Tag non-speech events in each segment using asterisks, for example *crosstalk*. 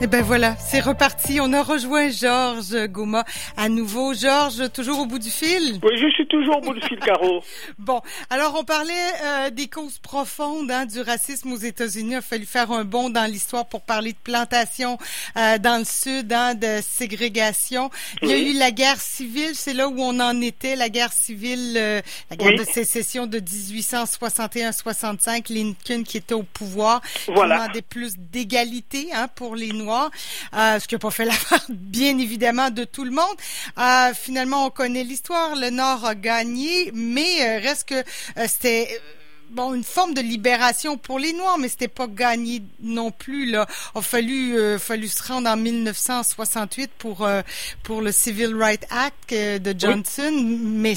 Et ben voilà, c'est reparti. On a rejoint Georges Goma à nouveau. Georges, toujours au bout du fil? Oui, je suis toujours au bout du fil, Caro. *laughs* bon, alors on parlait euh, des causes profondes hein, du racisme aux États-Unis. Il a fallu faire un bond dans l'histoire pour parler de plantation euh, dans le sud, hein, de ségrégation. Il y a eu la guerre civile, c'est là où on en était, la guerre civile, euh, la guerre de sécession de 1861-65. Lincoln qui était au pouvoir, voilà. qui demandait plus d'égalité hein, pour les Noirs euh, ce qui n'a pas fait *laughs* l'affaire, bien évidemment, de tout le monde. Euh, finalement, on connaît l'histoire. Le Nord a gagné, mais euh, reste que c'était bon une forme de libération pour les Noirs, mais c'était pas gagné non plus là. Il a fallu fallu se rendre en 1968 pour pour le Civil Rights Act de Johnson, mais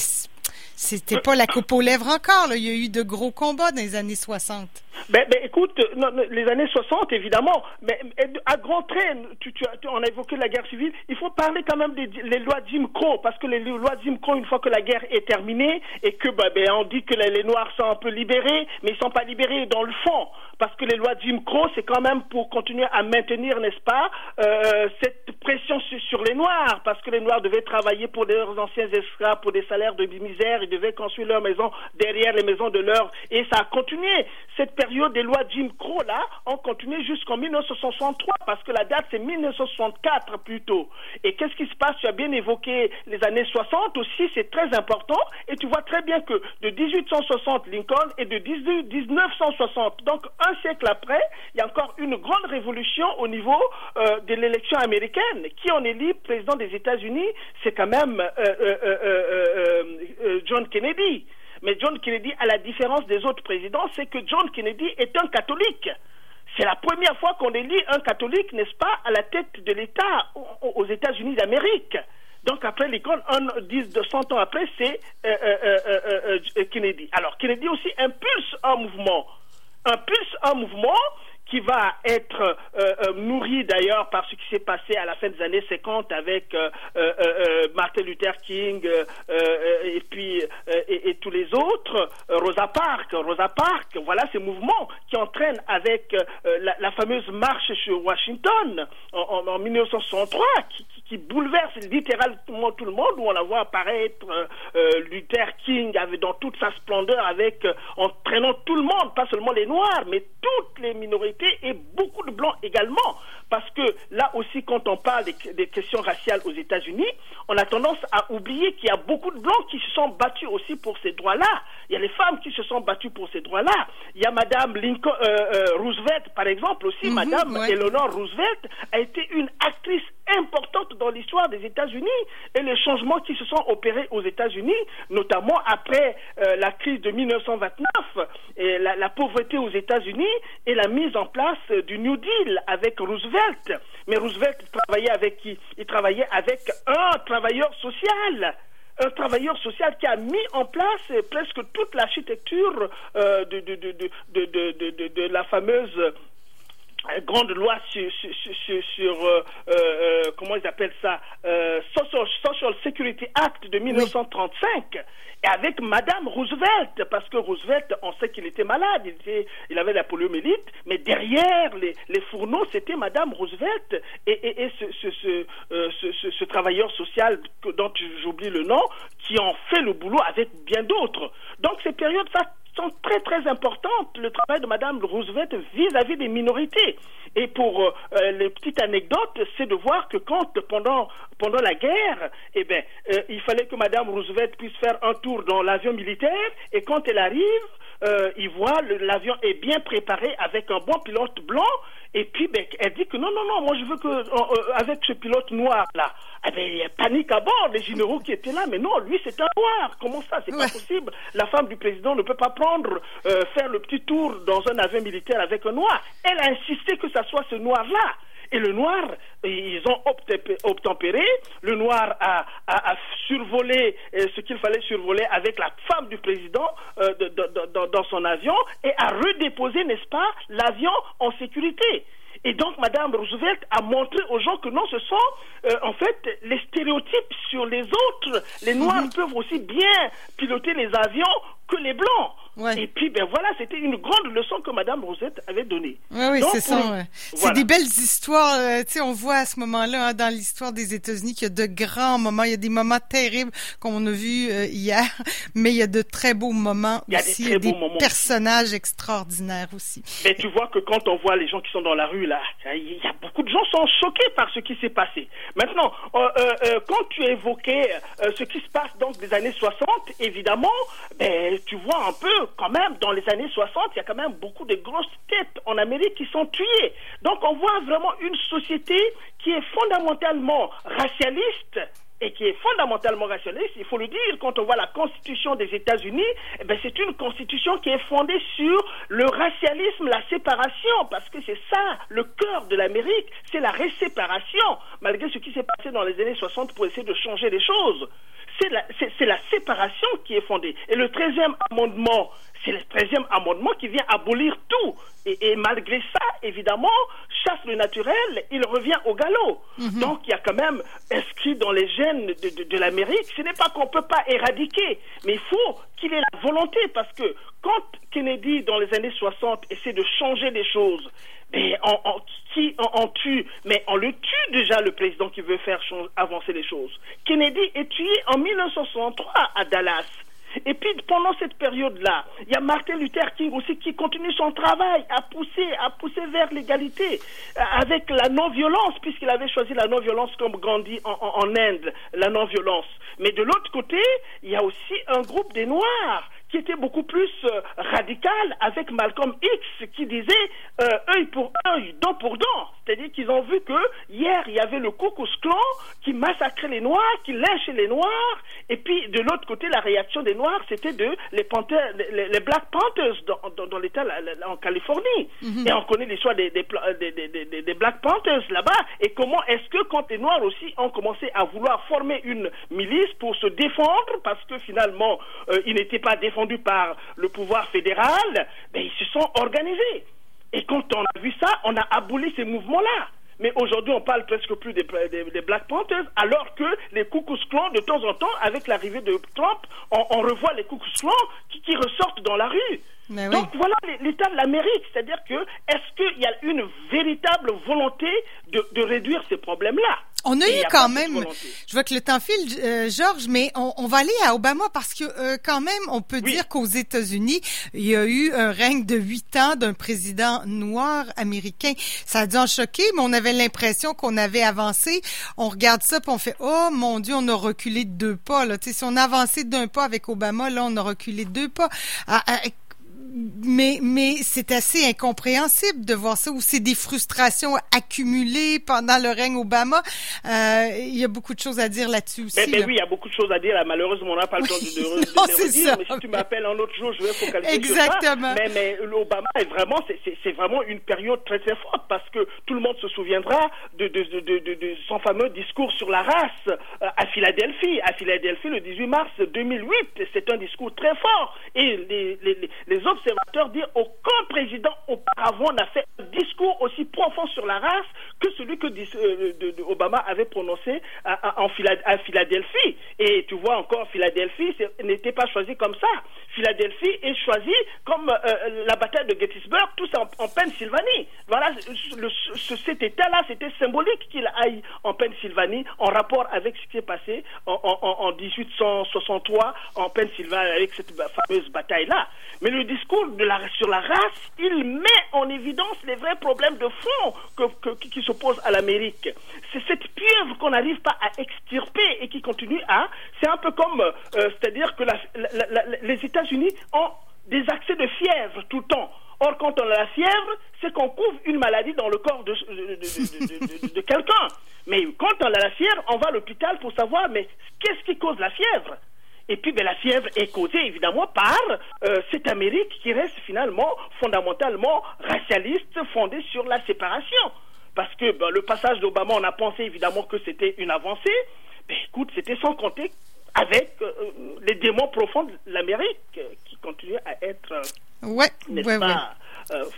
c'était pas la coupe aux lèvres encore. Là. Il y a eu de gros combats dans les années 60. Ben, ben écoute, les années 60, évidemment, mais à grand trait, on a évoqué la guerre civile, il faut parler quand même des lois Jim Crow, parce que les lois Jim Crow, une fois que la guerre est terminée, et que ben, ben on dit que les, Noirs sont un peu libérés, mais ils sont pas libérés dans le fond, parce que les lois Jim Crow, c'est quand même pour continuer à maintenir, n'est-ce pas, euh, cette pression sur, les Noirs, parce que les Noirs devaient travailler pour leurs anciens esclaves, pour des salaires de misère, ils devaient construire leur maison derrière les maisons de leurs, et ça a continué. Cette période des lois Jim Crow, là, ont continué jusqu'en 1963, parce que la date, c'est 1964 plutôt. Et qu'est-ce qui se passe? Tu as bien évoqué les années 60 aussi, c'est très important, et tu vois très bien que de 1860 Lincoln et de 1960, donc un siècle après, il y a encore une grande révolution au niveau euh, de l'élection américaine. Qui en élit président des États-Unis C'est quand même euh, euh, John Kennedy. Mais John Kennedy, à la différence des autres présidents, c'est que John Kennedy est un catholique. C'est la première fois qu'on élit un catholique, n'est-ce pas, à la tête de l'État aux États-Unis d'Amérique. Donc après l'école, un, 10, 100 ans après, c'est euh, euh, euh, Kennedy. Alors Kennedy aussi impulse un mouvement. Impulse un mouvement qui va être euh, euh, nourri d'ailleurs par ce qui s'est passé à la fin des années 50 avec euh, Martin Luther King et puis et, tous les autres, Rosa Parks, Rosa Parks, voilà ces mouvements qui entraînent avec la, fameuse marche sur Washington en, en 1963 qui, qui bouleverse littéralement tout le monde, où on la voit apparaître euh, euh, Luther King avec, dans toute sa splendeur, avec euh, entraînant tout le monde, pas seulement les Noirs, mais toutes les minorités et beaucoup de Blancs également. Parce que là aussi, quand on parle des, questions raciales aux États-Unis, on a tendance à oublier qu'il y a beaucoup de Blancs qui se sont battus aussi pour ces droits-là. Il y a les femmes qui se sont battues pour ces droits-là. Il y a Madame Lincoln, Roosevelt, par exemple, aussi. Mhm, Madame Eleanor Roosevelt a été une actrice dans l'histoire des États-Unis et les changements qui se sont opérés aux États-Unis, notamment après euh, la crise de 1929, et la, pauvreté aux États-Unis et la mise en place du New Deal avec Roosevelt. Mais Roosevelt travaillait avec qui? Il travaillait avec un travailleur social un travailleur social qui a mis en place presque toute l'architecture euh, de, de, de, de, la fameuse grande loi sur, sur, sur, euh, euh, euh, comment ils appellent ça Social, Social, Security Act de 1935 et avec Madame Roosevelt parce que Roosevelt on sait qu'il était malade il, était, il avait la poliomyélite mais derrière les, les fourneaux c'était Madame Roosevelt et, et, et ce, ce, ce, ce, travailleur social dont j'oublie le nom qui en fait le boulot avec bien d'autres. Donc ces périodes ça sont très très importantes, le travail de Mme Roosevelt vis-à-vis des minorités. Et pour euh, euh, les petites anecdotes, c'est de voir que quand pendant la guerre, eh bien, euh, il fallait que Mme Roosevelt puisse faire un tour dans l'avion militaire, et quand elle arrive, il voit l'avion est bien préparé avec un bon pilote blanc, et puis ben, elle dit que non non non, moi je veux que avec ce pilote noir là. Eh bien, il y a panique à bord, les généraux qui étaient là, mais non, lui c'est un noir. Comment ça, c'est pas possible? La femme du président ne peut pas prendre, euh, faire le petit tour dans un avion militaire avec un noir. Elle a insisté que ça soit ce noir-là. Et le noir, ils ont obtempéré. Le noir a, survolé euh, ce qu'il fallait survoler avec la femme du président euh, dans son avion et a redéposé, n'est-ce pas, l'avion en sécurité. Et donc, Madame Roosevelt a montré aux gens que non, ce sont euh, en fait les stéréotypes sur les autres. Les Noirs mhm. peuvent aussi bien piloter les avions que les Blancs. Et puis, ben voilà, c'était une grande leçon que Madame Rosette avait donnée. Oui, oui, c'est ça. C'est des belles histoires. Euh, tu sais, on voit à ce moment-là, hein, dans l'histoire des États-Unis, qu'il y a de grands moments. Il y a des moments terribles qu'on a vus euh, hier, *laughs* mais il y a de très beaux moments il y a aussi. Des il y a des personnages extraordinaires aussi. Mais tu vois que quand on voit les gens qui sont dans la rue, là, il y a beaucoup de gens qui sont choqués par ce qui s'est passé. Maintenant, euh, quand tu évoquais ce qui se passe donc des années 60, évidemment, ben, tu vois un peu quand même, dans les années 60, il y a quand même beaucoup de grosses têtes en Amérique qui sont tuées. Donc on voit vraiment une société qui est fondamentalement racialiste et qui est fondamentalement racialiste, il faut le dire, quand on voit la constitution des États-Unis, eh ben c'est une constitution qui est fondée sur le racialisme, la séparation, parce que c'est ça le cœur de l'Amérique, c'est la réséparation, malgré ce qui s'est passé dans les années 60 pour essayer de changer les choses c'est la, séparation qui est fondée. Et le 13e amendement, c'est le 13e amendement qui vient abolir tout. Et, malgré ça, évidemment, chasse le naturel, il revient au galop. Mhm. Donc il y a quand même inscrit dans les gènes de, de l'Amérique, ce n'est pas qu'on ne peut pas éradiquer, mais il faut qu'il ait la volonté, parce que quand Kennedy, dans les années 60, essaie de changer les choses, mais on, qui on, tue, mais on le tue déjà le président qui veut faire avancer les choses. Kennedy est tué en 1963 à Dallas. Et puis pendant cette période-là, il y a Martin Luther King aussi qui continue son travail à pousser, à pousser vers l'égalité euh, avec la non-violence, puisqu'il avait choisi la non-violence comme grandit en, en Inde, la non-violence. Mais de l'autre côté, il y a aussi un groupe des Noirs qui était beaucoup plus euh, radical avec Malcolm X qui disait euh, œil pour œil, dent pour dent. C'est-à-dire qu'ils ont vu que hier il y avait le Ku Clan qui massacrait les Noirs, qui lynchait les Noirs, et puis de l'autre côté la réaction des Noirs c'était de les, Black Panthers dans, dans, l'État en Californie. Mhm. Et on connaît l'histoire des, des, des, des, Black Panthers là-bas. Et comment est-ce que quand les Noirs aussi ont commencé à vouloir former une milice pour se défendre, parce que finalement euh, ils n'étaient pas défendus par le pouvoir fédéral, ben, ils se sont organisés. Et quand on a vu ça, on a aboli ces mouvements-là. Mais aujourd'hui, on parle presque plus des, Black Panthers, alors que les Ku Klux de temps en temps, avec l'arrivée de Trump, on, revoit les Ku Klux qui, ressortent dans la rue. Donc voilà l'état de l'Amérique, c'est-à-dire que est-ce qu'il y a une véritable volonté de réduire ces problèmes-là? On a eu quand même, je vois que le temps file, euh, Georges, mais on, va aller à Obama parce que euh, quand même, on peut dire qu'aux États-Unis, il y a eu un règne de huit ans d'un président noir américain. Ça a dû en choquer, mais on avait l'impression qu'on avait avancé. On regarde ça, puis on fait, oh mon Dieu, on a reculé de deux pas. Là. si on a avancé d'un pas avec Obama, là, on a reculé de deux pas. Mais mais c'est assez incompréhensible de voir ça où c'est des frustrations accumulées pendant le règne Obama. Euh, il y a beaucoup de choses à dire là-dessus aussi. Mais, oui, il y a beaucoup de choses à dire. Malheureusement, on n'a pas le temps de, de, *laughs* redire. Mais si tu m'appelles un autre jour, je vais focaliser Exactement. sur ça. Mais, mais l'Obama est vraiment, c'est vraiment une période très très forte parce que tout le monde se souviendra de, de, de son fameux discours sur la race euh, à Philadelphie. À Philadelphie, le 18 mars 2008, c'est un discours très fort. Et les, les, les autres observateurs dire aucun président auparavant n'a fait un discours aussi profond sur la race que celui que euh, Obama avait prononcé à, Philadelphie. Et tu vois encore, Philadelphie n'était pas choisi comme ça. Philadelphie est choisi comme euh, euh, la bataille de Gettysburg, tout ça en, Pennsylvanie. Voilà, cet état-là, c'était symbolique qu'il aille en Pennsylvanie en rapport avec ce qui est passé en, en 1863 en Pennsylvanie avec cette fameuse bataille-là. Mais le discours de sur la race, il met en évidence les vrais problèmes de fond que, qui s'opposent à l'Amérique. C'est cette pieuvre qu'on n'arrive pas à extirper et qui continue à... C'est un peu comme... Euh, c'est-à-dire que les États-Unis ont des accès de fièvre tout le temps. Or, quand on a la fièvre, c'est qu'on couvre une maladie dans le corps de, de quelqu'un. Mais quand on a la fièvre, on va à l'hôpital pour savoir, mais qu'est-ce qui cause la fièvre? Et puis, ben, la fièvre est causée évidemment par euh, cette Amérique qui reste finalement fondamentalement racialiste, fondée sur la séparation. Parce que ben, le passage d'Obama, on a pensé évidemment que c'était une avancée. Ben, écoute, c'était sans compter avec euh, les démons profonds de l'Amérique qui continuaient à être, ouais, n'est-ce pas,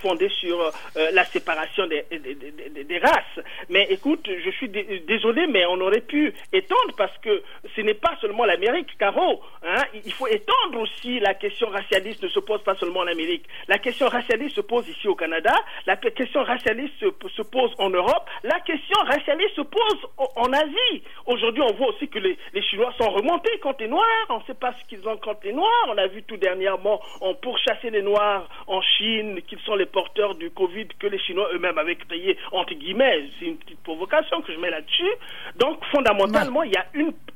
fondée sur la séparation des, des, races. Mais écoute, je suis désolé, mais on aurait pu étendre parce que ce n'est pas seulement l'Amérique, Caro. Hein, il faut étendre aussi la question racialiste ne se pose pas seulement en Amérique. La question racialiste se pose ici au Canada. La question racialiste se, pose en Europe. La question racialiste se pose en, Asie. Aujourd'hui, on voit aussi que les, Chinois sont remontés contre les Noirs. On ne sait pas ce qu'ils ont contre les Noirs. On a vu tout dernièrement, on pourchassait les Noirs en Chine, qu'ils sont les porteurs du Covid que les Chinois eux-mêmes avaient créé, entre guillemets. C'est une petite provocation que je mets là-dessus. Donc, fondamentalement, il y a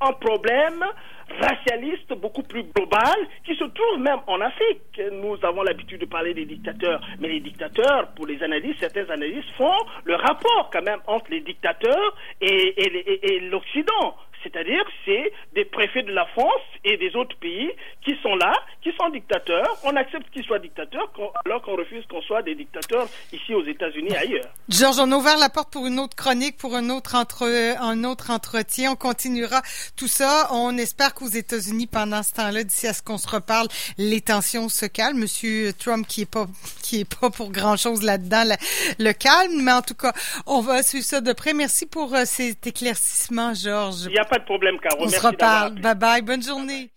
un problème racialiste beaucoup plus global qui se trouve même en Afrique. Nous avons l'habitude de parler des dictateurs, mais les dictateurs, pour les analystes, certains analystes font le rapport quand même entre les dictateurs et l'Occident. C'est-à-dire c'est des préfets de la France et des autres pays qui sont là, qui sont dictateurs. On accepte qu'ils soient dictateurs alors qu'on refuse qu'on soit des dictateurs ici aux États-Unis et ailleurs. Georges, on a ouvert la porte pour une autre chronique, pour un autre, entre, un autre entretien. On continuera tout ça. On espère qu'aux États-Unis, pendant ce temps-là, d'ici à ce qu'on se reparle, les tensions se calment. Monsieur Trump qui est pas qui est pas pour grand-chose là-dedans, le, calme. Mais en tout cas, on va suivre ça de près. Merci pour euh, cet éclaircissement, Georges pas de problème, Caro. On se reparle. Bye bye. Bonne journée.